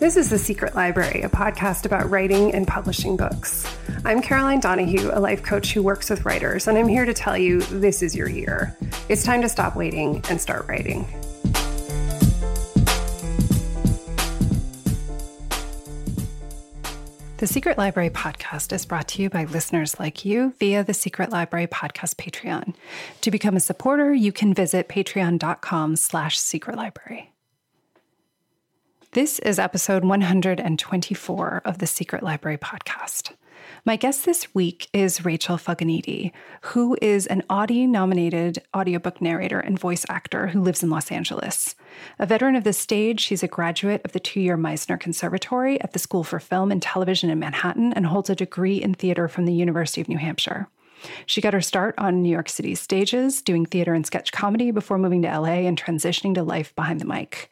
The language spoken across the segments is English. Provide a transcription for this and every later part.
This is The Secret Library, a podcast about writing and publishing books. I'm Caroline Donahue, a life coach who works with writers, and I'm here to tell you this is your year. It's time to stop waiting and start writing. The Secret Library podcast is brought to you by listeners like you via the Secret Library podcast Patreon. To become a supporter, you can visit patreon.com slash secret library. This is episode 124 of the Secret Library podcast. My guest this week is Rachel Fulginiti, who is an Audie nominated audiobook narrator and voice actor who lives in Los Angeles. A veteran of the stage, she's a graduate of the two year Meisner Conservatory at the School for Film and Television in Manhattan and holds a degree in theater from the University of New Hampshire. She got her start on New York City stages, doing theater and sketch comedy before moving to LA and transitioning to life behind the mic.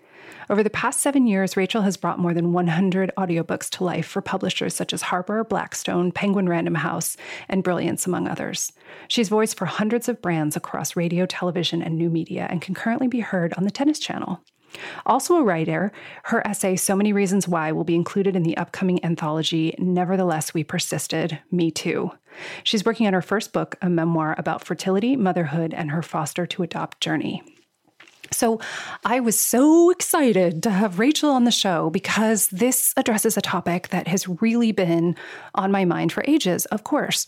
Over the past seven years, Rachel has brought more than 100 audiobooks to life for publishers such as Harper, Blackstone, Penguin Random House, and Brilliance, among others. She's voiced for hundreds of brands across radio, television, and new media and can currently be heard on the Tennis Channel. Also a writer, her essay So Many Reasons Why will be included in the upcoming anthology Nevertheless We Persisted, Me Too. She's working on her first book, a memoir about fertility, motherhood, and her foster to adopt journey. So I was so excited to have Rachel on the show because this addresses a topic that has really been on my mind for ages, of course.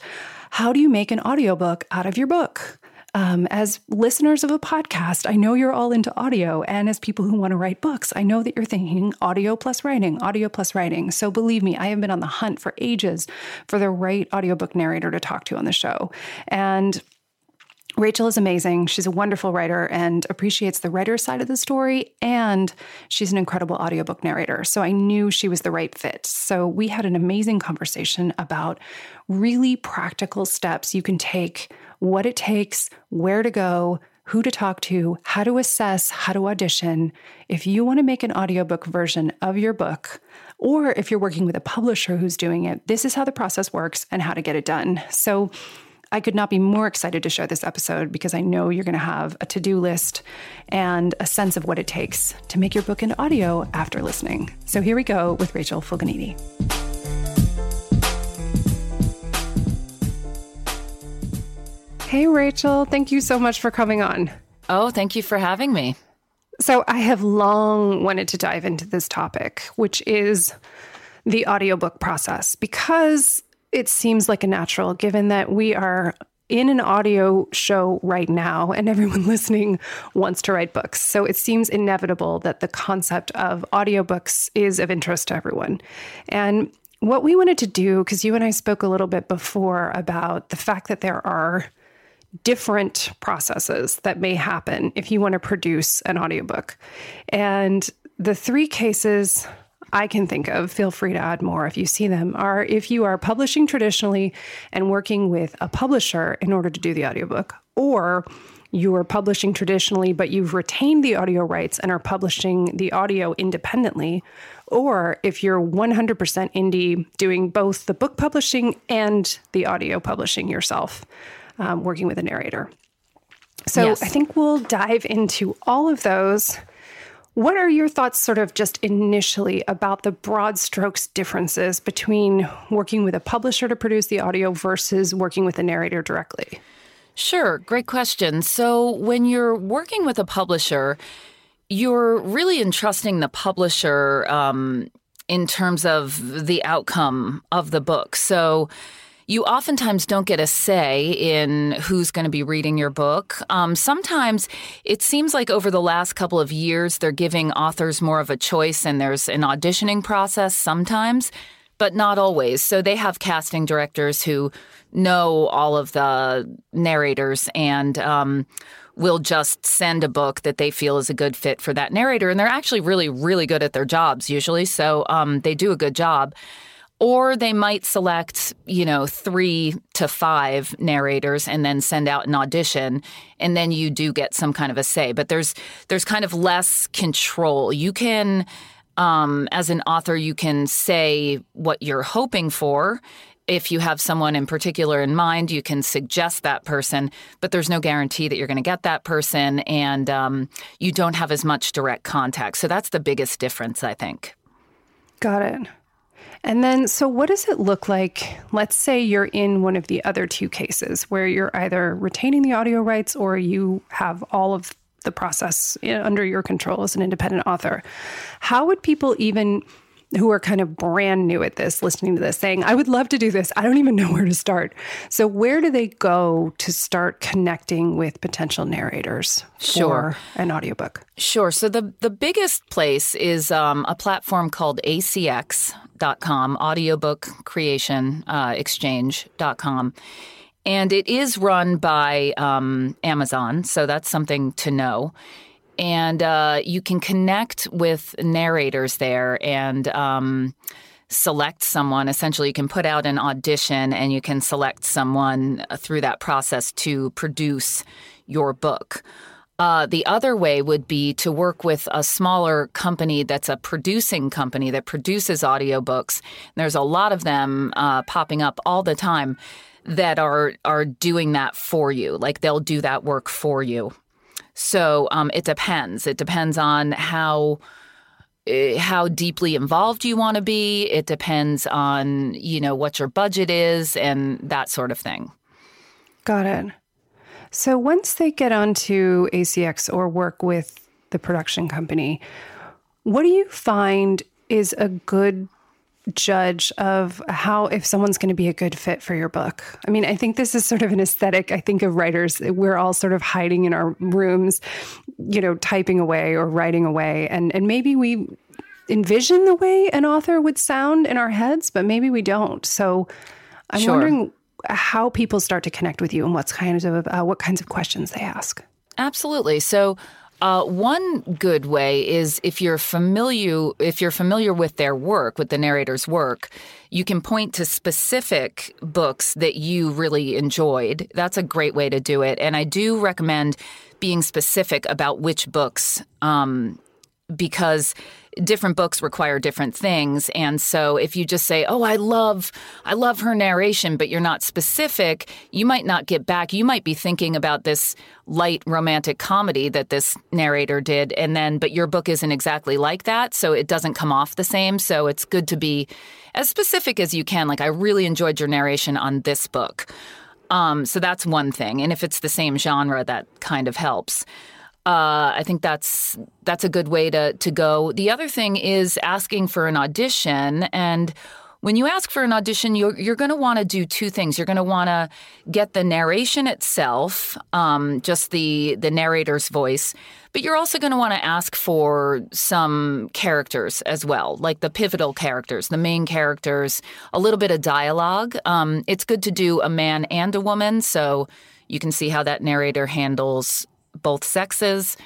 How do you make an audiobook out of your book? Um, as listeners of a podcast, I know you're all into audio. And as people who want to write books, I know that you're thinking audio plus writing, audio plus writing. So believe me, I have been on the hunt for ages for the right audiobook narrator to talk to on the show. And Rachel is amazing. She's a wonderful writer and appreciates the writer side of the story. And she's an incredible audiobook narrator. So I knew she was the right fit. So we had an amazing conversation about really practical steps you can take, what it takes, where to go, who to talk to, how to assess, how to audition. If you want to make an audiobook version of your book, or if you're working with a publisher who's doing it, this is how the process works and how to get it done. So I could not be more excited to share this episode because I know you're going to have a to do list and a sense of what it takes to make your book into audio after listening. So here we go with Rachel Fulginiti. Hey, Rachel, thank you so much for coming on. Oh, thank you for having me. So, I have long wanted to dive into this topic, which is the audiobook process, because it seems like a natural given that we are in an audio show right now and everyone listening wants to write books. So it seems inevitable that the concept of audiobooks is of interest to everyone. And what we wanted to do, because you and I spoke a little bit before about the fact that there are different processes that may happen if you want to produce an audiobook. And the three cases I can think of, feel free to add more if you see them, are if you are publishing traditionally and working with a publisher in order to do the audiobook, or you are publishing traditionally, but you've retained the audio rights and are publishing the audio independently, or if you're 100% indie, doing both the book publishing and the audio publishing yourself, um, working with a narrator. So yes. I think we'll dive into all of those what are your thoughts, sort of just initially, about the broad strokes differences between working with a publisher to produce the audio versus working with a narrator directly? Sure, great question. So, when you're working with a publisher, you're really entrusting the publisher um, in terms of the outcome of the book. So, you oftentimes don't get a say in who's going to be reading your book. Um, sometimes it seems like over the last couple of years, they're giving authors more of a choice and there's an auditioning process sometimes, but not always. So they have casting directors who know all of the narrators and, um, will just send a book that they feel is a good fit for that narrator. And they're actually really, really good at their jobs usually. So um, they do a good job or they might select, you know, three to five narrators and then send out an audition and then you do get some kind of a say. But there's there's kind of less control. You can um, as an author, you can say what you're hoping for. If you have someone in particular in mind, you can suggest that person, but there's no guarantee that you're going to get that person, and um, you don't have as much direct contact. So that's the biggest difference, I think. Got it. And then, so what does it look like? Let's say you're in one of the other two cases where you're either retaining the audio rights or you have all of the process under your control as an independent author. How would people even who are kind of brand new at this listening to this saying, I would love to do this. I don't even know where to start. So, where do they go to start connecting with potential narrators sure. for an audiobook? Sure. So, the, the biggest place is um, a platform called ACX.com, Audiobook Creation uh, Exchange.com. And it is run by um, Amazon. So, that's something to know and uh, you can connect with narrators there and um, select someone. Essentially, you can put out an audition and you can select someone through that process to produce your book. Uh, the other way would be to work with a smaller company that's a producing company that produces audiobooks. There's a lot of them uh, popping up all the time that are are doing that for you. Like they'll do that work for you. So um, it depends. It depends on how eh, how deeply involved you want to be. It depends on you know what your budget is and that sort of thing. Got it. So once they get onto ACX or work with the production company, what do you find is a good judge of how if someone's going to be a good fit for your book. I mean, I think this is sort of an aesthetic. I think of writers, we're all sort of hiding in our rooms, you know, typing away or writing away and and maybe we envision the way an author would sound in our heads, but maybe we don't. So I'm sure. wondering how people start to connect with you and what's kind of uh, what kinds of questions they ask. Absolutely. So uh, one good way is if you're familiar if you're familiar with their work, with the narrator's work, you can point to specific books that you really enjoyed. That's a great way to do it, and I do recommend being specific about which books um, because different books require different things. And so if you just say oh i love i love her narration but you're not specific you might not get back. You might be thinking about this light romantic comedy that this narrator did and then but your book isn't exactly like that so it doesn't come off the same. So it's good to be as specific as you can. Like i really enjoyed your narration on this book. Um, so that's one thing. And if it's the same genre that kind of helps uh, I think that's that's a good way to to go. The other thing is asking for an audition and when you ask for an audition, you're, you're going to want to do two things. You're going to want to get the narration itself, um, just the the narrator's voice, but you're also going to want to ask for some characters as well, like the pivotal characters, the main characters, a little bit of dialogue. Um, it's good to do a man and a woman, so you can see how that narrator handles both sexes.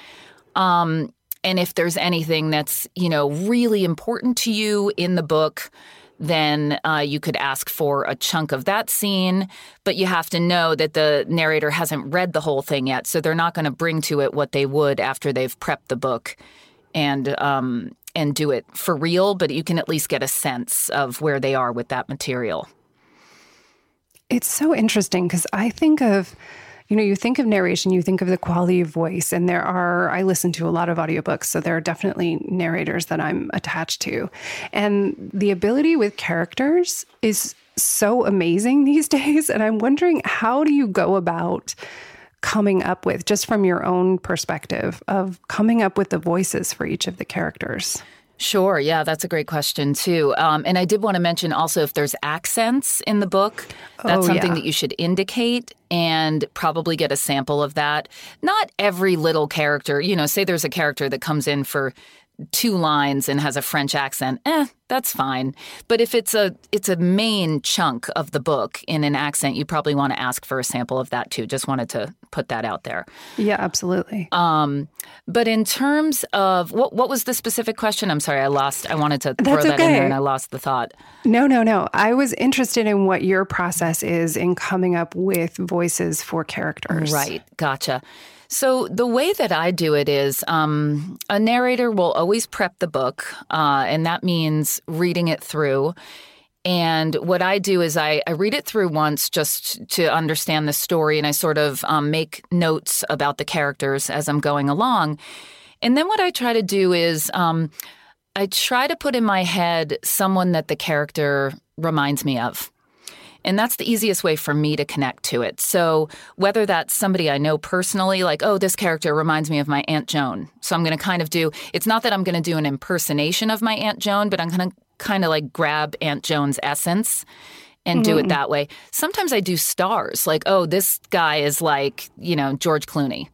Um, and if there's anything that's you know really important to you in the book, then uh, you could ask for a chunk of that scene. But you have to know that the narrator hasn't read the whole thing yet, so they're not going to bring to it what they would after they've prepped the book and um, and do it for real. But you can at least get a sense of where they are with that material. It's so interesting because I think of you know, you think of narration, you think of the quality of voice, and there are, I listen to a lot of audiobooks, so there are definitely narrators that I'm attached to. And the ability with characters is so amazing these days. And I'm wondering, how do you go about coming up with, just from your own perspective, of coming up with the voices for each of the characters? Sure. Yeah, that's a great question, too. Um, and I did want to mention also if there's accents in the book, that's oh, something yeah. that you should indicate and probably get a sample of that. Not every little character, you know, say there's a character that comes in for two lines and has a French accent, eh, that's fine. But if it's a it's a main chunk of the book in an accent, you probably want to ask for a sample of that too. Just wanted to put that out there. Yeah, absolutely. Um, but in terms of what what was the specific question? I'm sorry, I lost. I wanted to throw that okay. in there and I lost the thought. No, no, no. I was interested in what your process is in coming up with voices for characters. Right. Gotcha. So, the way that I do it is um, a narrator will always prep the book, uh, and that means reading it through. And what I do is I, I, read it through once just to understand the story, and I sort of um, make notes about the characters as I'm going along. And then what I try to do is um, I try to put in my head someone that the character reminds me of. And that's the easiest way for me to connect to it. So, whether that's somebody I know personally, like, oh, this character reminds me of my Aunt Joan. So, I'm going to kind of do, it's not that I'm going to do an impersonation of my Aunt Joan, but I'm going to kind of like grab Aunt Joan's essence and mm-hmm. do it mm-hmm. that way. Sometimes I do stars, like, oh, this guy is like, you know, George Clooney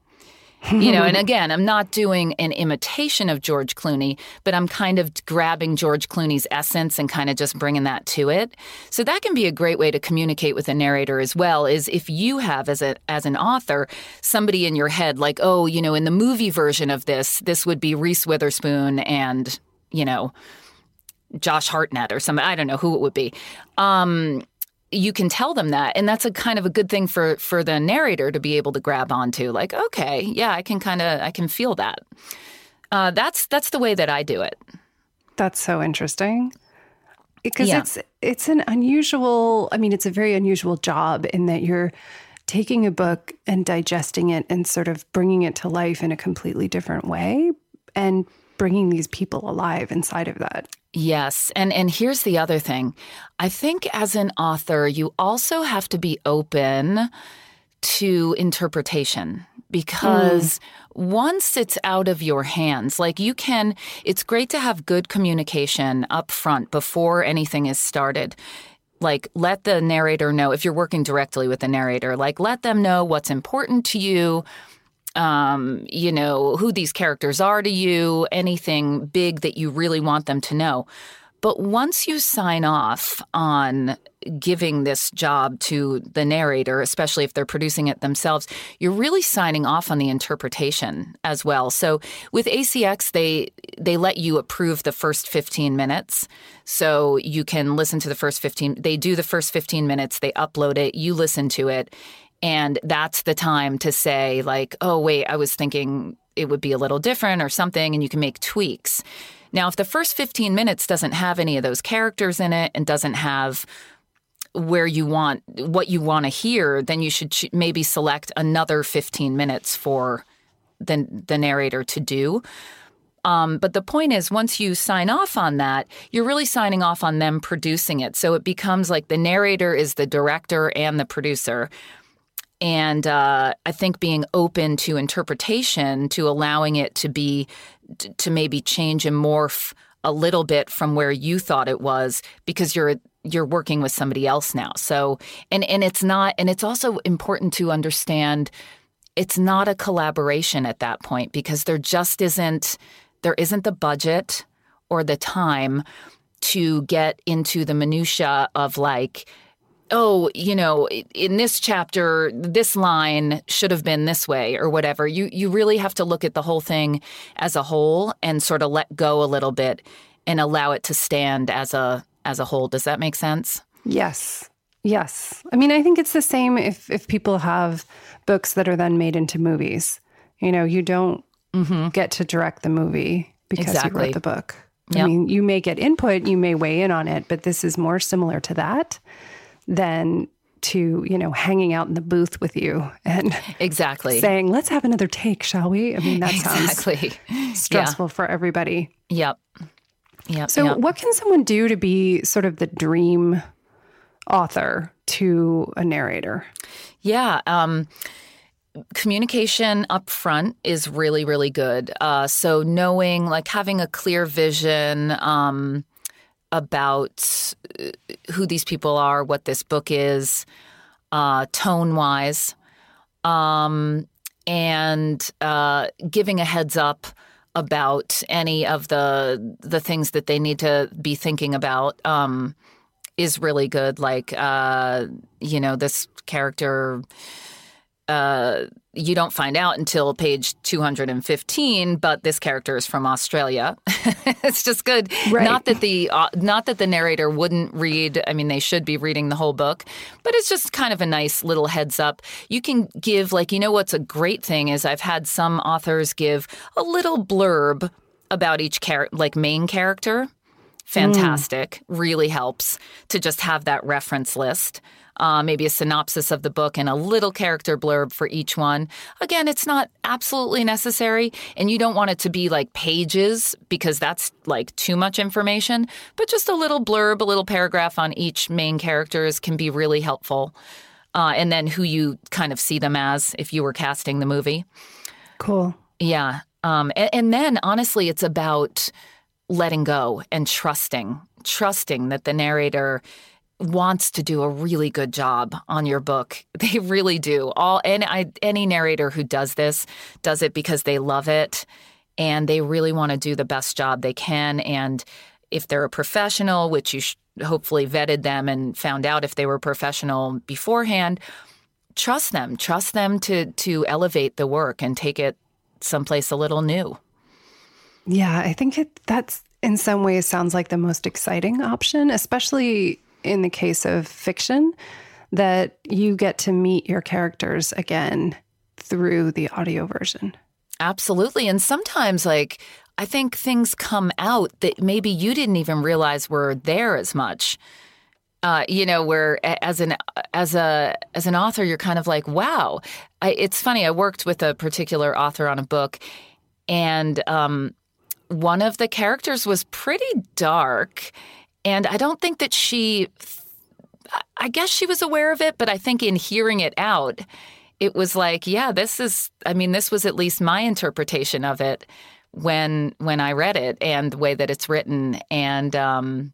you know, and again, I'm not doing an imitation of George Clooney, but I'm kind of grabbing George Clooney's essence and kind of just bringing that to it. So that can be a great way to communicate with a narrator as well. Is if you have as a as an author somebody in your head like, oh, you know, in the movie version of this, this would be Reese Witherspoon and you know. Josh Hartnett or something. I don't know who it would be. Um, you can tell them that and that's a kind of a good thing for for the narrator to be able to grab onto like okay yeah i can kind of i can feel that uh, that's that's the way that i do it that's so interesting because yeah. it's it's an unusual i mean it's a very unusual job in that you're taking a book and digesting it and sort of bringing it to life in a completely different way and bringing these people alive inside of that. Yes. And and here's the other thing. I think as an author, you also have to be open to interpretation because mm. once it's out of your hands, like you can, it's great to have good communication up front before anything is started. Like, let the narrator know if you're working directly with the narrator, like, let them know what's important to you, um, you know, who these characters are to you, anything big that you really want them to know. But once you sign off on giving this job to the narrator, especially if they're producing it themselves, you're really signing off on the interpretation as well. So with ACX, they they let you approve the first 15 minutes. So you can listen to the first 15. They do the first 15 minutes, they upload it, you listen to it, and that's the time to say, like, oh, wait, I was thinking it would be a little different or something, and you can make tweaks. Now, if the first 15 minutes doesn't have any of those characters in it and doesn't have where you want what you want to hear, then you should maybe select another 15 minutes for the, the narrator to do. Um, but the point is, once you sign off on that, you're really signing off on them producing it. So it becomes like the narrator is the director and the producer and uh, I think being open to interpretation, to allowing it to be, to maybe change and morph a little bit from where you thought it was, because you're you're working with somebody else now. So, and and it's not, and it's also important to understand, it's not a collaboration at that point because there just isn't, there isn't the budget or the time to get into the minutia of like oh, you know, in this chapter, this line should have been this way or whatever. You you really have to look at the whole thing as a whole and sort of let go a little bit and allow it to stand as a as a whole. Does that make sense? Yes. Yes. I mean, I think it's the same if if people have books that are then made into movies. You know, you don't mm-hmm. get to direct the movie because exactly. you wrote the book. Yep. I mean, you may get input, you may weigh in on it, but this is more similar to that than to you know hanging out in the booth with you and exactly saying let's have another take shall we i mean that exactly. sounds stressful yeah. for everybody yep yep so yep. what can someone do to be sort of the dream author to a narrator yeah um, communication up front is really really good uh, so knowing like having a clear vision um, about uh, who these people are, what this book is, uh, tone wise, um, and uh, giving a heads up about any of the the things that they need to be thinking about um, is really good. Like, uh, you know, this character uh, you don't find out until page 215 but this character is from australia it's just good right. not that the uh, not that the narrator wouldn't read i mean they should be reading the whole book but it's just kind of a nice little heads up you can give like you know what's a great thing is i've had some authors give a little blurb about each character like main character fantastic. Mm. Really helps to just have that reference list. Uh, maybe a synopsis of the book and a little character blurb for each one. Again, it's not absolutely necessary, and you don't want it to be like pages because that's like too much information, but just a little blurb, a little paragraph on each main characters can be really helpful. Uh, and then who you kind of see them as if you were casting the movie. Cool. Yeah. Um, and, and then honestly, it's about letting go and trusting, trusting that the narrator wants to do a really good job on your book. They really do. All and I, any narrator who does this does it because they love it and they really want to do the best job they can. And if they're a professional, which you hopefully vetted them and found out if they were professional beforehand, trust them. Trust them to to elevate the work and take it someplace a little new. Yeah, I think it, that's in some ways sounds like the most exciting option, especially in the case of fiction, that you get to meet your characters again through the audio version. Absolutely. And sometimes, like, I think things come out that maybe you didn't even realize were there as much. Uh, you know, where as an as a as an author, you're kind of like, wow. I, it's funny. I worked with a particular author on a book, and um, one of the characters was pretty dark, and I don't think that she, I guess she was aware of it, but I think in hearing it out, it was like, yeah, this is, I mean, this was at least my interpretation of it when when I read it and the way that it's written. And um,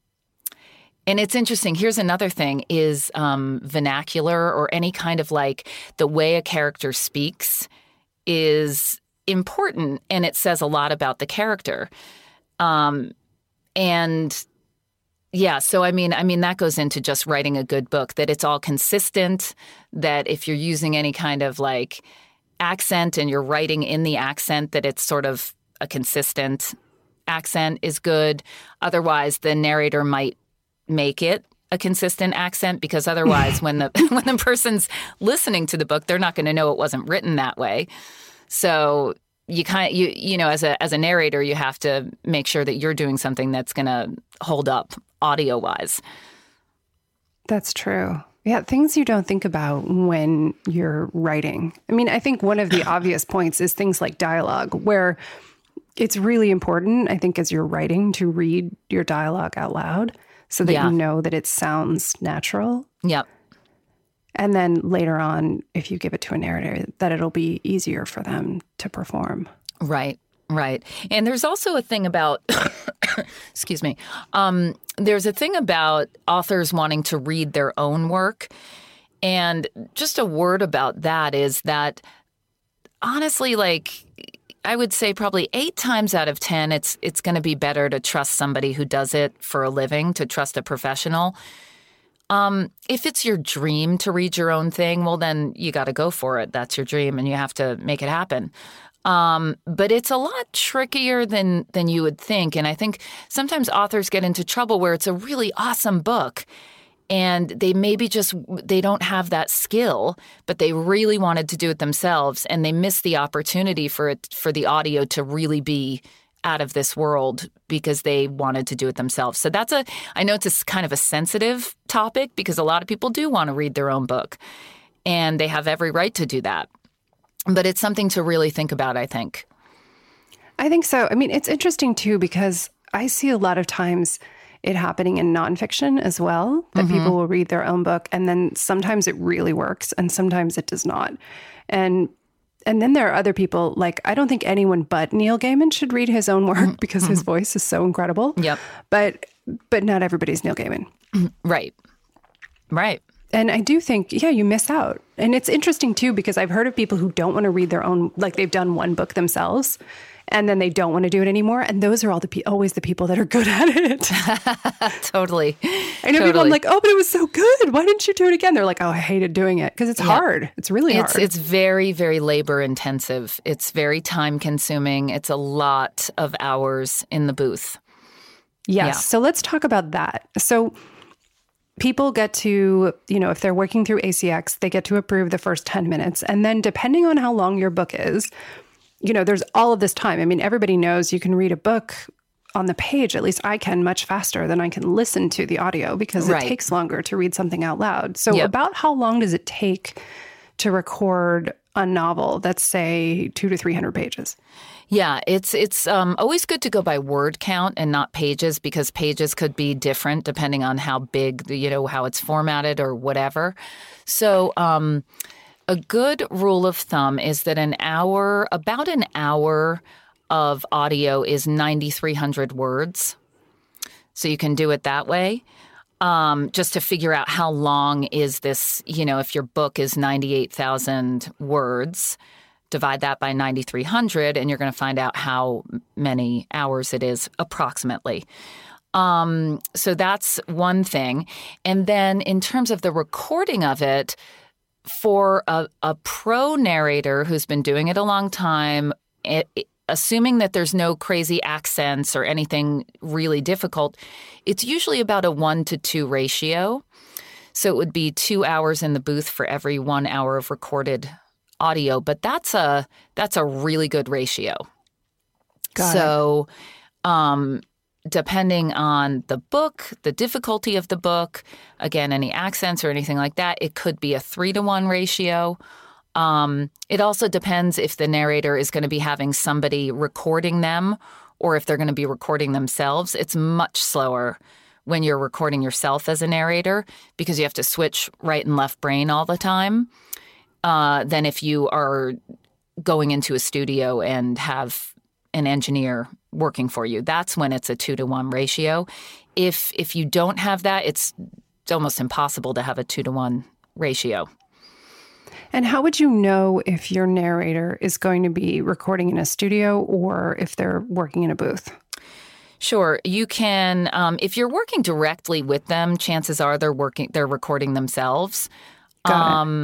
and it's interesting. Here's another thing: is um, vernacular or any kind of like the way a character speaks is important, and it says a lot about the character. Um, and yeah, so I mean, I mean that goes into just writing a good book. That it's all consistent. That if you're using any kind of like accent and you're writing in the accent, that it's sort of a consistent accent is good. Otherwise, the narrator might make it a consistent accent because otherwise, when the when the person's listening to the book, they're not going to know it wasn't written that way. So you kind of, you you know as a as a narrator you have to make sure that you're doing something that's going to hold up audio wise that's true yeah things you don't think about when you're writing i mean i think one of the obvious points is things like dialogue where it's really important i think as you're writing to read your dialogue out loud so that yeah. you know that it sounds natural yep and then later on, if you give it to a narrator, that it'll be easier for them to perform. Right. Right. And there's also a thing about, excuse me, um, there's a thing about authors wanting to read their own work. And just a word about that is that honestly, like, I would say probably eight times out of 10, it's, it's going to be better to trust somebody who does it for a living, to trust a professional um, if it's your dream to read your own thing, well, then you got to go for it. That's your dream, and you have to make it happen. Um, but it's a lot trickier than than you would think, and I think sometimes authors get into trouble where it's a really awesome book, and they maybe just they don't have that skill, but they really wanted to do it themselves, and they miss the opportunity for it for the audio to really be out of this world because they wanted to do it themselves. So that's a, I know it's a kind of a sensitive topic because a lot of people do want to read their own book and they have every right to do that. But it's something to really think about, I think. I think so. I mean, it's interesting too because I see a lot of times it happening in nonfiction as well that mm-hmm. people will read their own book and then sometimes it really works and sometimes it does not. And and then there are other people like I don't think anyone but Neil Gaiman should read his own work mm-hmm. because his mm-hmm. voice is so incredible. Yep. But but not everybody's Neil Gaiman. Mm-hmm. Right. Right. And I do think, yeah, you miss out. And it's interesting too, because I've heard of people who don't want to read their own, like they've done one book themselves and then they don't want to do it anymore. And those are all the pe- always the people that are good at it. totally. I know totally. people. I'm like, oh, but it was so good. Why didn't you do it again? They're like, oh, I hated doing it because it's yeah. hard. It's really it's, hard. It's very, very labor intensive. It's very time consuming. It's a lot of hours in the booth. Yes. Yeah. So let's talk about that. So people get to, you know, if they're working through ACX, they get to approve the first 10 minutes. And then depending on how long your book is, you know, there's all of this time. I mean, everybody knows you can read a book on the page, at least I can much faster than I can listen to the audio because Right. it takes longer to read something out loud. So, Yep. about how long does it take to record a novel that's, say, two to 300 pages? Yeah, it's it's um, always good to go by word count and not pages because pages could be different depending on how big, you know, how it's formatted or whatever. So, um, a good rule of thumb is that an hour, about an hour of audio is 9,300 words. So you can do it that way. Um, just to figure out how long is this, you know, if your book is 98,000 words, divide that by 9,300, and you're going to find out how many hours it is approximately. Um, so that's one thing. And then in terms of the recording of it, for a, a pro narrator who's been doing it a long time, it, it- assuming that there's no crazy accents or anything really difficult, it's usually about a one to two ratio. So it would be two hours in the booth for every one hour of recorded audio, but that's a that's a really good ratio. Got so, um, depending on the book, the difficulty of the book, again, any accents or anything like that, it could be a three to one ratio. Um, it also depends if the narrator is going to be having somebody recording them or if they're going to be recording themselves. It's much slower when you're recording yourself as a narrator because you have to switch right and left brain all the time uh, than if you are going into a studio and have an engineer working for you. That's when it's a two to one ratio. If if you don't have that, it's it's almost impossible to have a two to one ratio. And how would you know if your narrator is going to be recording in a studio or if they're working in a booth? Sure, you can. Um, if you're working directly with them, chances are they're working. They're recording themselves. Got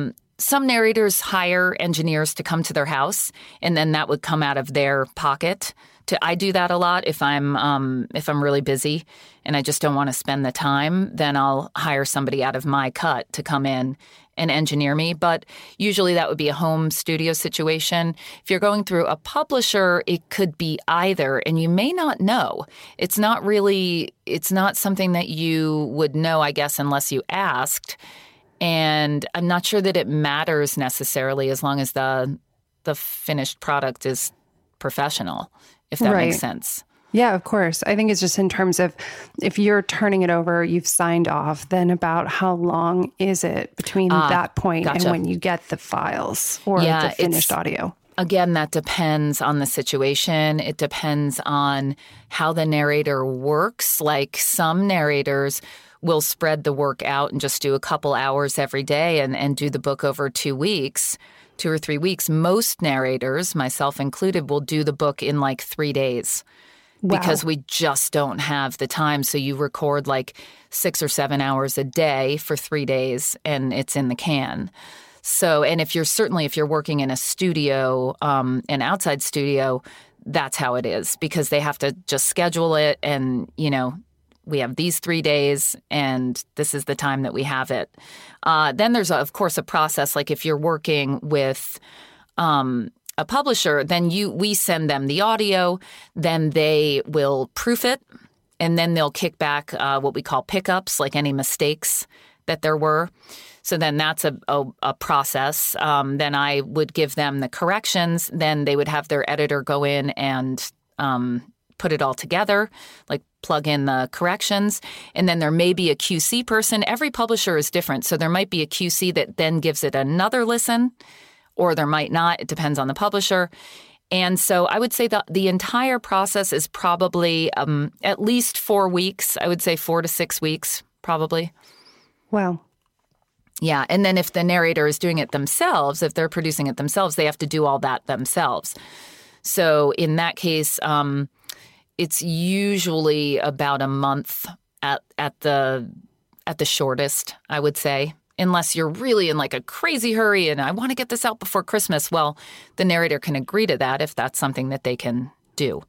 it. Some narrators hire engineers to come to their house, and then that would come out of their pocket. To I do that a lot if I'm um, if I'm really busy and I just don't want to spend the time. Then I'll hire somebody out of my cut to come in and engineer me. But usually that would be a home studio situation. If you're going through a publisher, it could be either, and you may not know. It's not really. It's not something that you would know, I guess, unless you asked and I'm not sure that it matters necessarily as long as the the finished product is professional, if that Right. makes sense. Yeah, of course. I think it's just in terms of if you're turning it over, you've signed off, then about how long is it between ah, that point gotcha. and when you get the files or Yeah, the finished audio? Again, that depends on the situation. It depends on how the narrator works. Like some narrators will spread the work out and just do a couple hours every day and, and do the book over two weeks, two or three weeks. Most narrators, myself included, will do the book in like three days. because we just don't have the time. So you record like six or seven hours a day for three days and it's in the can. So, and if you're certainly if you're working in a studio, um, an outside studio, that's how it is because they have to just schedule it and, you know, we have these three days and this is the time that we have it. Uh, then there's, of course, a process like if you're working with, um, a publisher, then you we send them the audio, then they will proof it, and then they'll kick back uh, what we call pickups, like any mistakes that there were. So then that's a, a, a process. Um, then I would give them the corrections. Then they would have their editor go in and um, put it all together, like plug in the corrections. And then there may be a QC person. Every publisher is different. So there might be a QC that then gives it another listen or there might not. It depends on the publisher. And so I would say that the entire process is probably um, at least four weeks. I would say four to six weeks, probably. Wow. Yeah. And then if the narrator is doing it themselves, if they're producing it themselves, they have to do all that themselves. So in that case, um, it's usually about a month at at the at the shortest, I would say. Unless you're really in like a crazy hurry and I want to get this out before Christmas, well, the narrator can agree to that if that's something that they can do.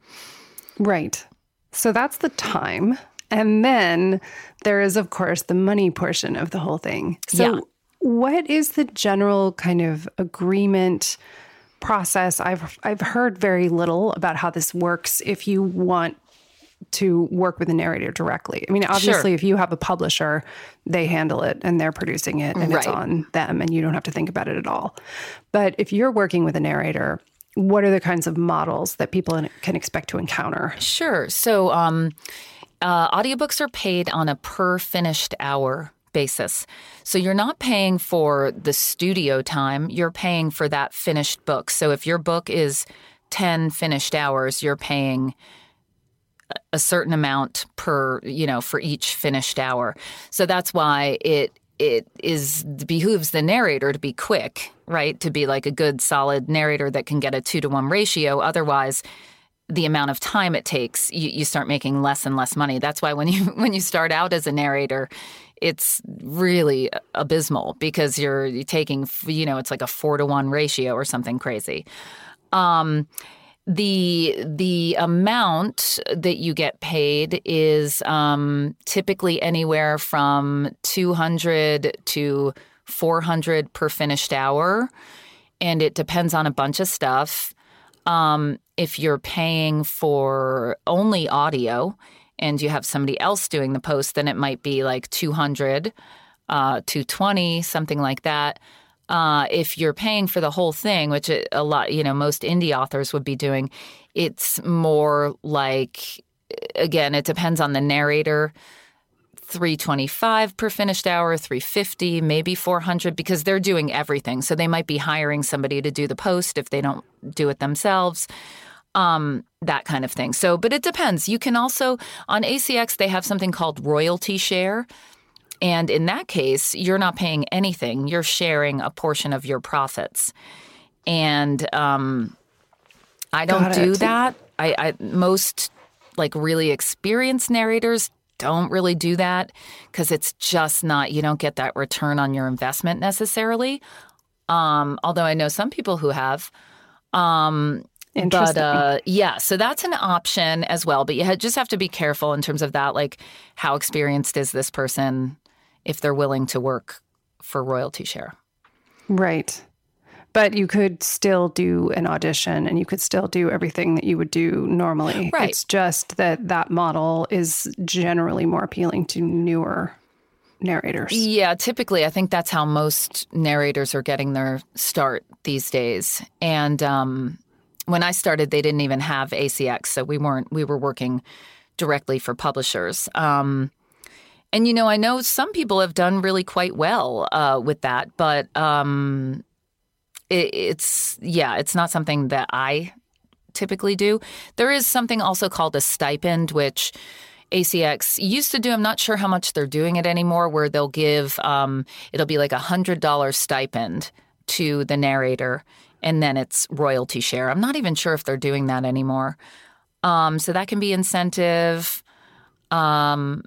Right. So that's the time. And then there is, of course, the money portion of the whole thing. So, Yeah. what is the general kind of agreement process? I've I've heard very little about how this works if you want to work with the narrator directly. I mean, obviously, Sure. if you have a publisher, they handle it and they're producing it and it's on them and you don't have to think about it at all. But if you're working with a narrator, what are the kinds of models that people can expect to encounter? Sure. So, um, uh, audiobooks are paid on a per finished hour basis. So, you're not paying for the studio time, you're paying for that finished book. So, if your book is 10 finished hours, you're paying a- certain amount per, you know, for each finished hour. So that's why it it is behooves the narrator to be quick, right? To be like a good solid narrator that can get a 2 to 1 ratio. Otherwise, the amount of time it takes, you, you start making less and less money. That's why when you when you start out as a narrator, it's really abysmal because you're, taking you know it's like a four to one ratio or something crazy. Um, the the amount that you get paid is um, typically anywhere from two hundred to four hundred per finished hour, and it depends on a bunch of stuff. Um, if you're paying for only audio and you have somebody else doing the post, then it might be like 200, uh, 220, something like that. Uh, if you're paying for the whole thing, which a lot, you know, most indie authors would be doing, it's more like, again, it depends on the narrator. 325 per finished hour, 350, maybe 400 because they're doing everything. So they might be hiring somebody to do the post if they don't do it themselves. Um, that kind of thing. So, but it depends. You can also on ACX they have something called royalty share. And in that case, you're not paying anything. You're sharing a portion of your profits. And um, I don't Got do it. that. I, I most like really experienced narrators don't really do that because it's just not you don't get that return on your investment necessarily. Um, although I know some people who have. Um, but uh, yeah, so that's an option as well. But you just have to be careful in terms of that. Like, how experienced is this person if they're willing to work for royalty share? Right. But you could still do an audition and you could still do everything that you would do normally. Right. It's just that that model is generally more appealing to newer narrators. Yeah, typically, I think that's how most narrators are getting their start these days. And um, when I started, they didn't even have ACX, so we weren't. We were working directly for publishers. Um, and you know, I know some people have done really quite well uh, with that, but um, it, it's yeah, it's not something that I typically do. There is something also called a stipend, which ACX used to do. I'm not sure how much they're doing it anymore, where they'll give, um, it'll be like a $100 stipend to the narrator, and then it's royalty share. I'm not even sure if they're doing that anymore. Um, so that can be incentive. Um,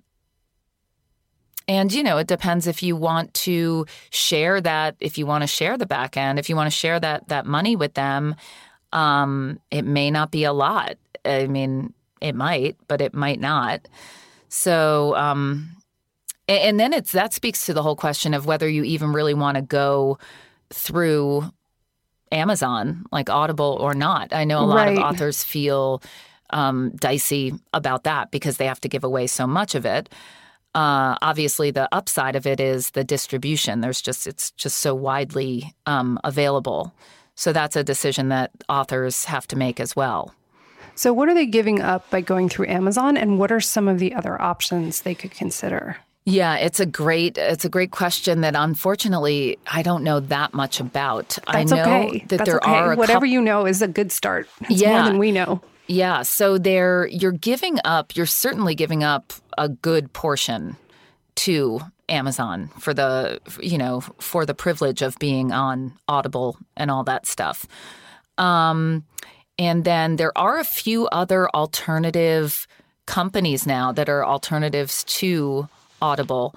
and you know, it depends if you want to share that, if you want to share the back end, if you want to share that that money with them, um, it may not be a lot. I mean, it might, but it might not. So, um, and then it's that speaks to the whole question of whether you even really want to go through Amazon, like Audible or not. I know a lot of authors feel um, dicey about that because they have to give away so much of it. Uh, obviously, the upside of it is the distribution. There's just it's just so widely um, available. So that's a decision that authors have to make as well. So, what are they giving up by going through Amazon, and what are some of the other options they could consider? Yeah, it's a great it's a great question that unfortunately I don't know that much about. That's I know okay. that That's there okay. are a Whatever you know is a good start. It's Yeah. more than we know. Yeah, so there you're giving up, you're certainly giving up a good portion to Amazon for the you know, for the privilege of being on Audible and all that stuff. Um and then there are a few other alternative companies now that are alternatives to Audible.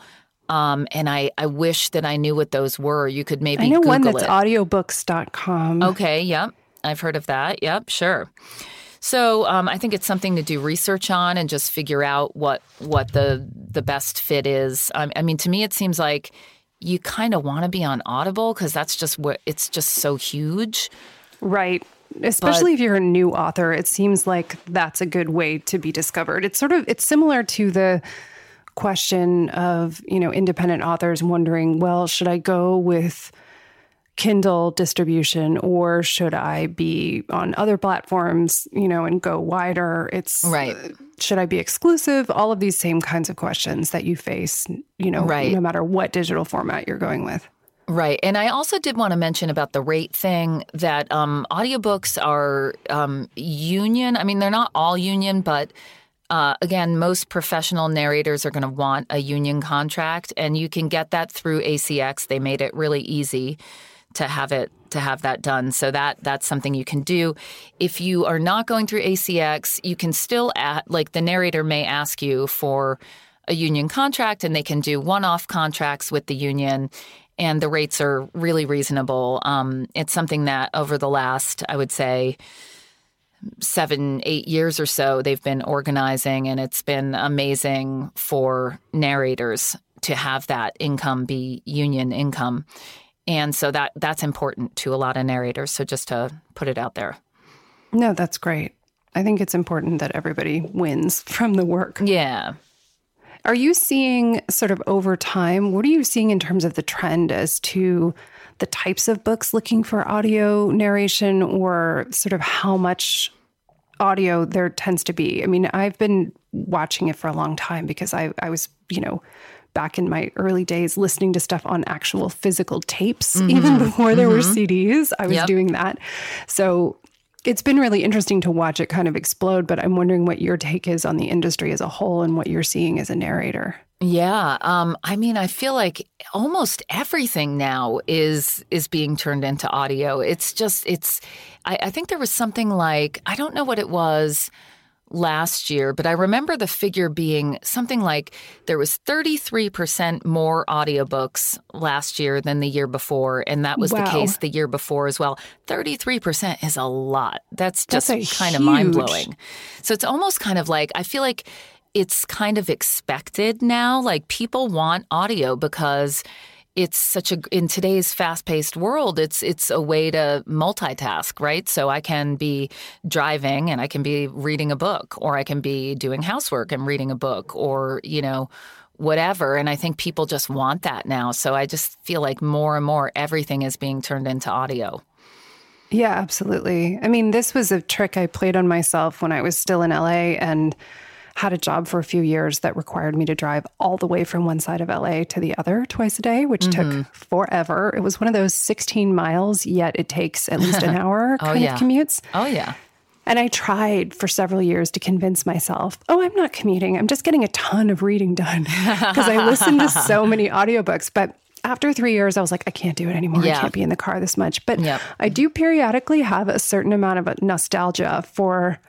Um, and I, I wish that I knew what those were. You could maybe I know Google one that's it. audiobooks.com. Okay, yep. I've heard of that. Yep, sure. So um, I think it's something to do research on and just figure out what what the the best fit is. Um, I mean, to me, it seems like you kind of want to be on Audible because that's just what it's just so huge. Right. Especially but, if you're a new author, it seems like that's a good way to be discovered. It's sort of it's similar to the question of, you know, independent authors wondering, well, should I go with Kindle distribution or should I be on other platforms, you know, and go wider? It's right. should I be exclusive? All of these same kinds of questions that you face, you know, right. no matter what digital format you're going with. Right. And I also did want to mention about the rate thing that um, audiobooks are um, union. I mean, they're not all union, but uh, again, most professional narrators are going to want a union contract, and you can get that through ACX. They made it really easy to have it to have that done. So that that's something you can do. If you are not going through ACX, you can still add, like the narrator may ask you for a union contract, and they can do one-off contracts with the union. And the rates are really reasonable. Um, it's something that over the last, I would say, seven, eight years or so, they've been organizing, and it's been amazing for narrators to have that income be union income. And so that that's important to a lot of narrators. So just to put it out there. No, that's great. I think it's important that everybody wins from the work. Yeah. Are you seeing sort of over time, what are you seeing in terms of the trend as to the types of books looking for audio narration or sort of how much audio there tends to be. I mean, I've been watching it for a long time because I, I was, you know, back in my early days listening to stuff on actual physical tapes, mm-hmm. even before there mm-hmm. were CDs. I was yep. doing that. So it's been really interesting to watch it kind of explode, but I'm wondering what your take is on the industry as a whole and what you're seeing as a narrator. Yeah, um, I mean, I feel like almost everything now is is being turned into audio. It's just, it's. I, I think there was something like I don't know what it was last year, but I remember the figure being something like there was 33% more audiobooks last year than the year before, and that was wow. the case the year before as well. 33% is a lot. That's just That's kind huge... of mind-blowing. So it's almost kind of like I feel like it's kind of expected now. Like people want audio because it's such a in today's fast-paced world it's it's a way to multitask right? So i can be driving and i can be reading a book or i can be doing housework and reading a book or you know whatever and i think people just want that now. So i just feel like more and more everything is being turned into audio. Yeah absolutely. I mean this was a trick i played on myself when i was still in la and had a job for a few years that required me to drive all the way from one side of LA to the other twice a day, which mm-hmm. took forever. It was one of those 16 miles, yet it takes at least an hour oh, kind yeah. of commutes. Oh, yeah. And I tried for several years to convince myself, oh, I'm not commuting. I'm just getting a ton of reading done because I listened to so many audiobooks. But after three years, I was like, I can't do it anymore. Yeah. I can't be in the car this much. But yep. I do periodically have a certain amount of nostalgia for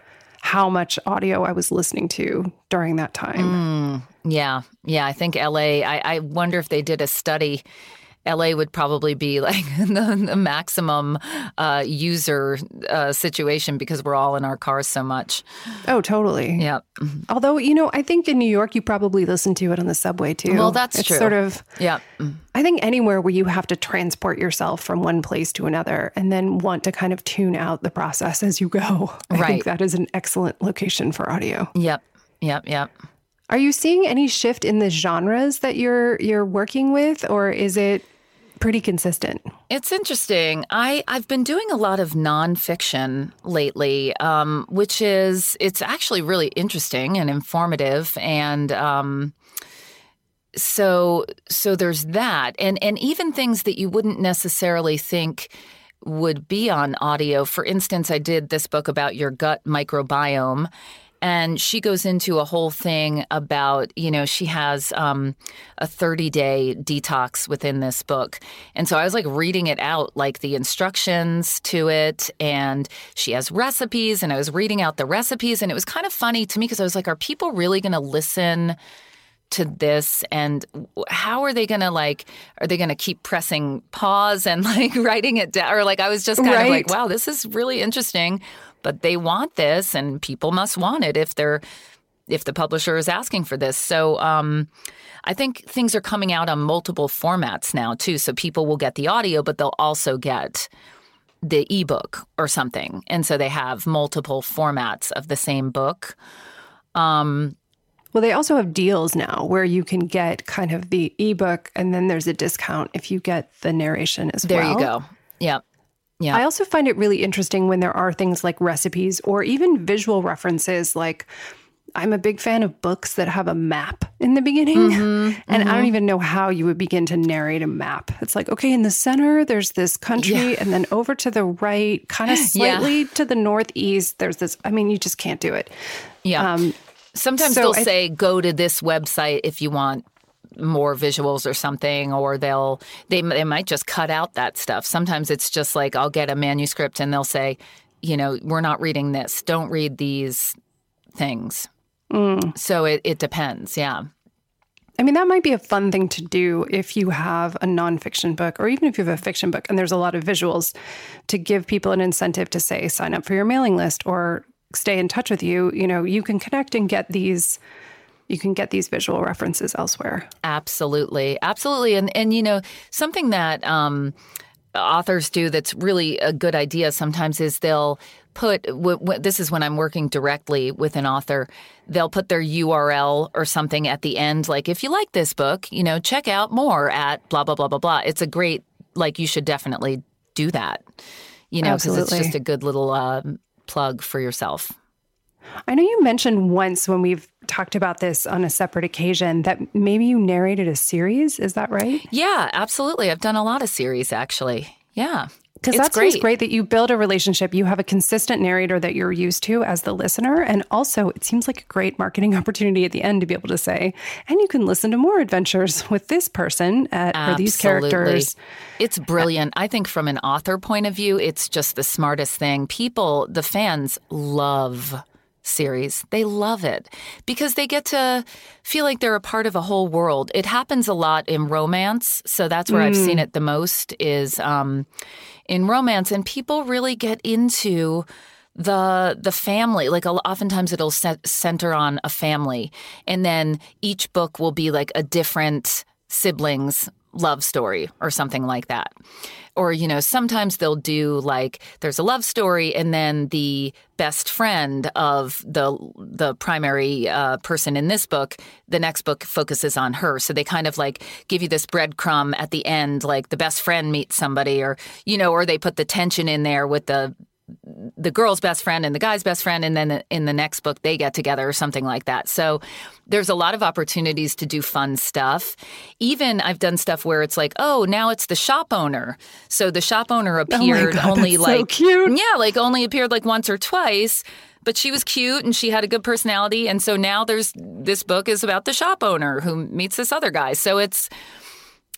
how much audio I was listening to during that time. Mm, yeah. Yeah. I think LA, I, I wonder if they did a study LA would probably be like the, the maximum uh, user uh, situation because we're all in our cars so much. Oh, totally. Yeah. Although, you know, I think in New York, you probably listen to it on the subway too. Well, that's it's true. Sort of. Yeah. I think anywhere where you have to transport yourself from one place to another and then want to kind of tune out the process as you go. I right. think that is an excellent location for audio. Yep. Yep. Yep. Are you seeing any shift in the genres that you're you're working with or is it pretty consistent. It's interesting. I, I've been doing a lot of nonfiction lately, um, which is, it's actually really interesting and informative. And, um, so so there's that and and even things that you wouldn't necessarily think would be on audio for instance i did this book about your gut microbiome and she goes into a whole thing about you know she has um, a 30 day detox within this book. And so i was like reading it out like the instructions to it and she has recipes and i was reading out the recipes and it was kind of funny to me because i was like are people really going to listen to this? And how are they going to like are they going to keep pressing pause and like writing it down or like i was just kind right. of like wow this is really interesting but they want this and people must want it if they're if the publisher is asking for this. So um, I think things are coming out on multiple formats now too. So people will get the audio, but they'll also get the ebook or something. And so they have multiple formats of the same book. Um, well, they also have deals now where you can get kind of the ebook and then there's a discount if you get the narration as there well. There you go. Yep. Yeah. I also find it really interesting when there are things like recipes or even visual references like I'm a big fan of books that have a map in the beginning. Mm-hmm, and mm-hmm. I don't even know how you would begin to narrate a map. It's like, okay, in the center, there's this country, yeah. and then over to the right, kind of slightly yeah. to the northeast, there's this. I mean, you just can't do it. Yeah. Um, Sometimes so they'll I, say, go to this website if you want more visuals or something or they'll they they might just cut out that stuff. Sometimes it's just like I'll get a manuscript and they'll say, you know, we're not reading this. Don't read these things. Mm. So it, it depends. Yeah. I mean, that might be a fun thing to do if you have a nonfiction book or even if you have a fiction book and there's a lot of visuals to give people an incentive to say, sign up for your mailing list or stay in touch with you. You know, you can connect and get these you can get these visual references elsewhere. Absolutely. Absolutely. And and you know, something that um authors do that's really a good idea sometimes is they'll put w- w- this is when I'm working directly with an author. They'll put their URL or something at the end, like if you like this book, you know, check out more at blah blah blah blah blah. It's a great like you should definitely do that, you know, because it's just a good little uh, plug for yourself. I know you mentioned once when we've talked about this on a separate occasion that maybe you narrated a series. Is that right? Yeah, absolutely. I've done a lot of series actually. Yeah. Because that great. great that you build a relationship. You have a consistent narrator that you're used to as the listener. And also, it seems like a great marketing opportunity at the end to be able to say, and you can listen to more adventures with this person at, or these characters. It's brilliant. I think from an author point of view, it's just the smartest thing. People, the fans, love series. They love it because they get to feel like they're a part of a whole world. It happens a lot in romance, so that's where mm. I've seen mm. it the most is um, in romance, and people really get into the the family like oftentimes it'll center on a family and then each book will be like a different siblings love story or something like that. Or, you know, sometimes they'll do like there's a love story and then the best friend of the the primary uh, person in this book, the next book focuses on her. So they kind of like give you this breadcrumb at the end, like the best friend meets somebody, or you know, or they put the tension in there with the the girl's best friend and the guy's best friend, and then in the next book they get together or something like that. So there's a lot of opportunities to do fun stuff. Even I've done stuff where it's like, oh, now it's the shop owner. So the shop owner oh appeared oh God, only like so cute. yeah, like only appeared like once or twice. But she was cute and she had a good personality. And so now there's this book is about the shop owner who meets this other guy. So it's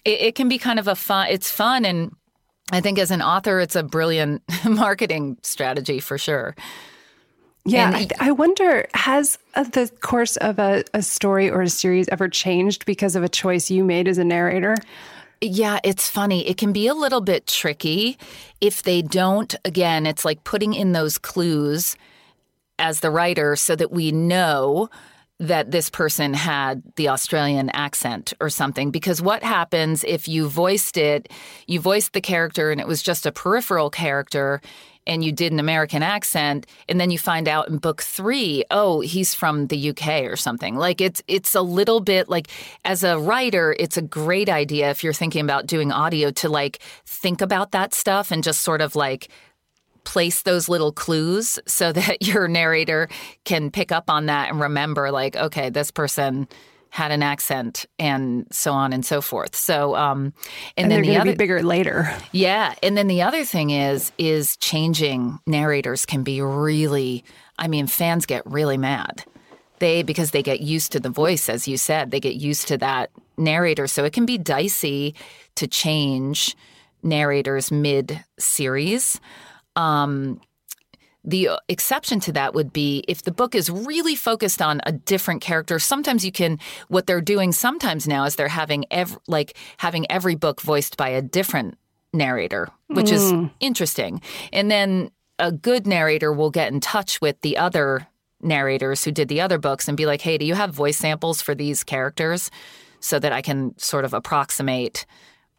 it, it can be kind of a fun it's fun and I think as an author, it's a brilliant marketing strategy for sure. Yeah, I, I, wonder has uh, the course of a, a story or a series ever changed because of a choice you made as a narrator? Yeah, it's funny. It can be a little bit tricky if they don't. Again, it's like putting in those clues as the writer so that we know that this person had the Australian accent or something. Because what happens if you voiced it, you voiced the character and it was just a peripheral character and you did an American accent, and then you find out in book three, oh, he's from the UK or something. Like it's it's a little bit like as a writer, it's a great idea if you're thinking about doing audio to like think about that stuff and just sort of like place those little clues so that your narrator can pick up on that and remember, like, okay, this person had an accent and so on and so forth. So, um, and, and then the other, bigger later. Yeah, and then the other thing is is changing narrators can be really. I mean, fans get really mad. They because they get used to the voice, as you said, they get used to that narrator. So it can be dicey to change narrators mid series. Um, the exception to that would be if the book is really focused on a different character. Sometimes you can what they're doing sometimes now is they're having ev- like having every book voiced by a different narrator, which mm. is interesting. And then a good narrator will get in touch with the other narrators who did the other books and be like, "Hey, do you have voice samples for these characters so that I can sort of approximate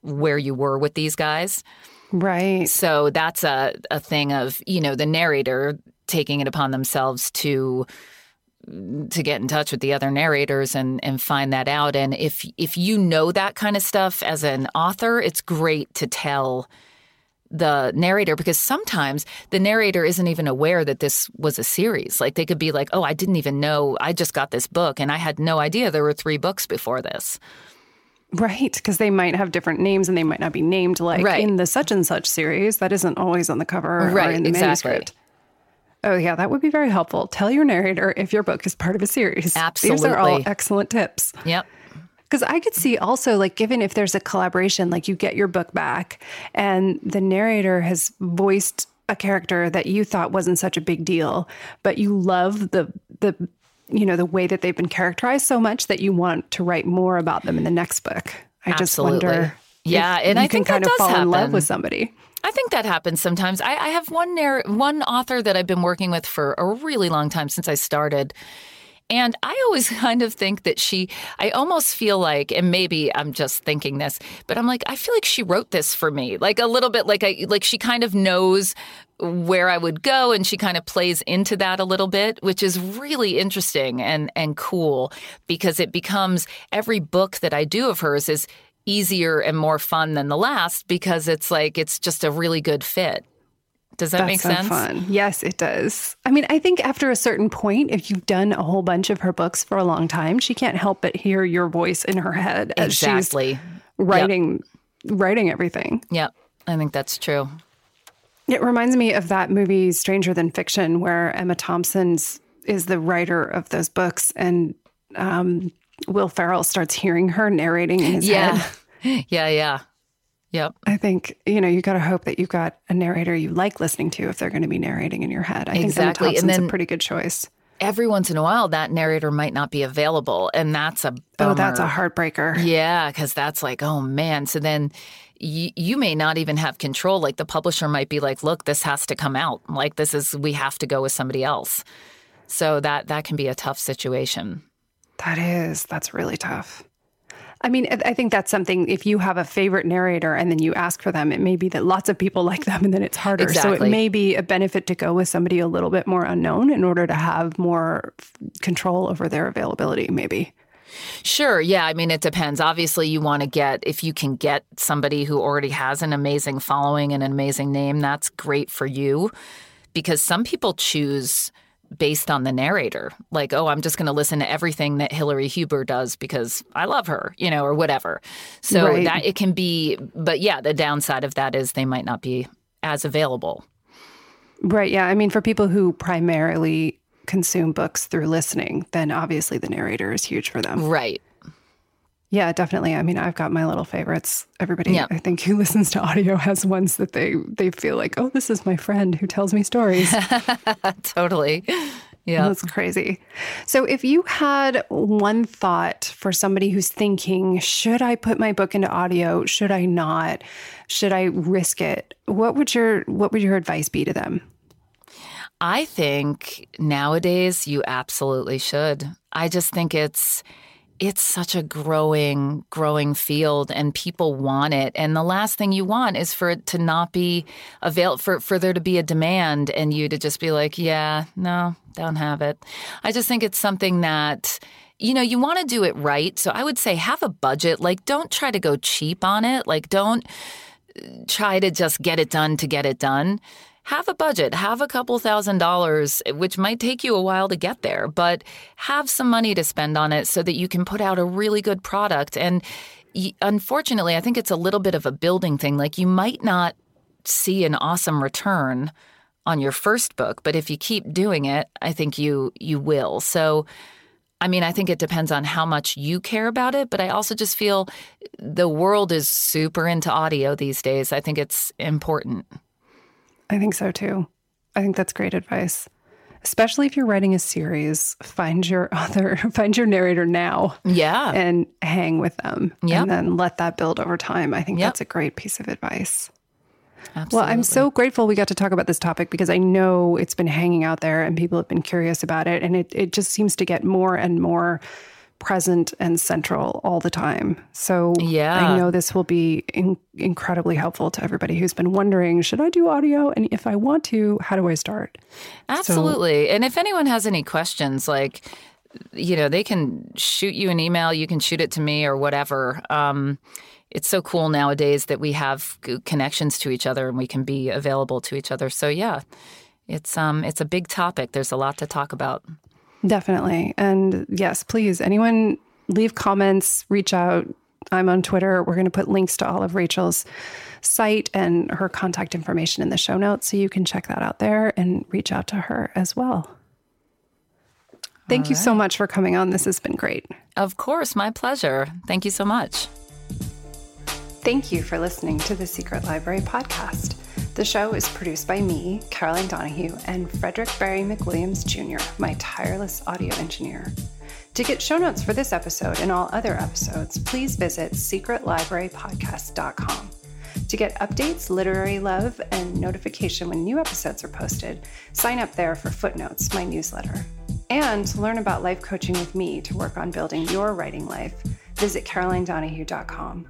where you were with these guys?" Right. So that's a, a thing of, you know, the narrator taking it upon themselves to to get in touch with the other narrators and and find that out. And if if you know that kind of stuff as an author, it's great to tell the narrator because sometimes the narrator isn't even aware that this was a series. Like they could be like, "Oh, I didn't even know. I just got this book and I had no idea there were 3 books before this." Right, because they might have different names and they might not be named like Right. in the such and such series. That isn't always on the cover or Right, in the exactly. manuscript. Oh, yeah, that would be very helpful. Tell your narrator if your book is part of a series. Absolutely. These are all excellent tips. Yep. Because I could see also, like, given if there's a collaboration, like you get your book back and the narrator has voiced a character that you thought wasn't such a big deal, but you love the, the, you know, the way that they've been characterized so much that you want to write more about them in the next book. I just Absolutely. wonder. Yeah, and you I can think that kind of does fall in love with somebody. I think that happens sometimes. I, I have one narr- one author that I've been working with for a really long time since I started. And I always kind of think that she, I almost feel like, and maybe I'm just thinking this, but I'm like, I feel like she wrote this for me, like a little bit, like I, like she kind of knows where I would go, and she kind of plays into that a little bit, which is really interesting and and cool because it becomes every book that I do of hers is easier and more fun than the last because it's like it's just a really good fit. Does that That's make so sense? fun. Yes, it does. I mean, I think after a certain point, if you've done a whole bunch of her books for a long time, she can't help but hear your voice in her head as Exactly. she's writing writing everything. Yep. I think that's true. It reminds me of that movie Stranger Than Fiction, where Emma Thompson's is the writer of those books, and um, Will Ferrell starts hearing her narrating in his Yeah. head. Yeah. Yeah. Yep. I think you know you got to hope that you've got a narrator you like listening to if they're going to be narrating in your head. I Exactly, think Emma Thompson's then- a pretty good choice. Every once in a while, that narrator might not be available, and that's a bummer. Oh, that's a heartbreaker. Yeah, because that's like, oh man. So then y- you may not even have control. Like the publisher might be like, look, this has to come out. Like this is, we have to go with somebody else. So that that can be a tough situation. That is, that's really tough. I mean, I- think that's something. If you have a favorite narrator and then you ask for them, it may be that lots of people like them, and then it's harder. So it may be a benefit to go with somebody a little bit more unknown in order to have more f- control over their availability. Maybe. Sure. Yeah. I mean, it depends. Obviously, you want to get, if you can get somebody who already has an amazing following and an amazing name, that's great for you because some people choose based on the narrator. Like, oh, I'm just going to listen to everything that Hillary Huber does because I love her, you know, or whatever. So Right. that it can be, but yeah, the downside of that is they might not be as available. Right. Yeah. I mean, for people who primarily consume books through listening, then obviously the narrator is huge for them. Right. Yeah, definitely. I mean, I've got my little favorites. Everybody, Yeah. I think, who listens to audio has ones that they they feel like, oh, this is my friend who tells me stories. Totally. Yeah. That's crazy. So, if you had one thought for somebody who's thinking, should I put my book into audio? Should I not? Should I risk it? What would your what would your advice be to them? I think nowadays you absolutely should. I just think it's it's such a growing growing field and people want it and the last thing you want is for it to not be avail for for there to be a demand and you to just be like, yeah, no, don't have it. I just think it's something that you know, you want to do it right. So I would say have a budget. Like don't try to go cheap on it. Like don't uh, try to just get it done to get it done. Have a budget, have a couple thousand dollars, eh, which might take you a while to get there, but have some money to spend on it so that you can put out a really good product. And unfortunately, I think it's a little bit of a building thing. Like you might not see an awesome return on your first book, but if you keep doing it, I think you you will. So I mean, I think it depends on how much you care about it, but I also just feel the world is super into audio these days. I think it's important. I think so too. I think that's great advice. Especially if you're writing a series, find your author, find your narrator now Yeah. and hang with them. Yep. And then let that build over time. I think Yep. that's a great piece of advice. Absolutely. Well, I'm so grateful we got to talk about this topic because I know it's been hanging out there and people have been curious about it. And it, it just seems to get more and more present and central all the time. So yeah. I know this will be in- incredibly helpful to everybody who's been wondering, should I do audio? And if I want to, how do I start? Absolutely. So, and if anyone has any questions, like, you know, they can shoot you an email, you can shoot it to me or whatever. Um, it's so cool nowadays that we have connections to each other and we can be available to each other. So yeah, it's um it's a big topic. There's a lot to talk about. Definitely. And yes, please, anyone leave comments, reach out. I'm on Twitter. We're going to put links to all of Rachel's site and her contact information in the show notes so you can check that out there and reach out to her as well. Thank all you right. so much for coming on. This has been great. Of course, my pleasure. Thank you so much. Thank you for listening to the Secret Library podcast. The show is produced by me, Caroline Donahue, and Frederick Barry McWilliams Jr., my tireless audio engineer. To get show notes for this episode and all other episodes, please visit secretlibrarypodcast.com. To get updates, literary love, and notification when new episodes are posted, sign up there for Footnotes, my newsletter. And to learn about life coaching with me to work on building your writing life, visit carolinedonahue.com.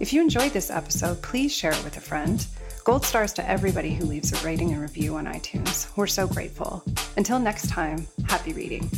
If you enjoyed this episode, please share it with a friend. Gold stars to everybody who leaves a rating and review on iTunes. We're so grateful. Until next time, happy reading.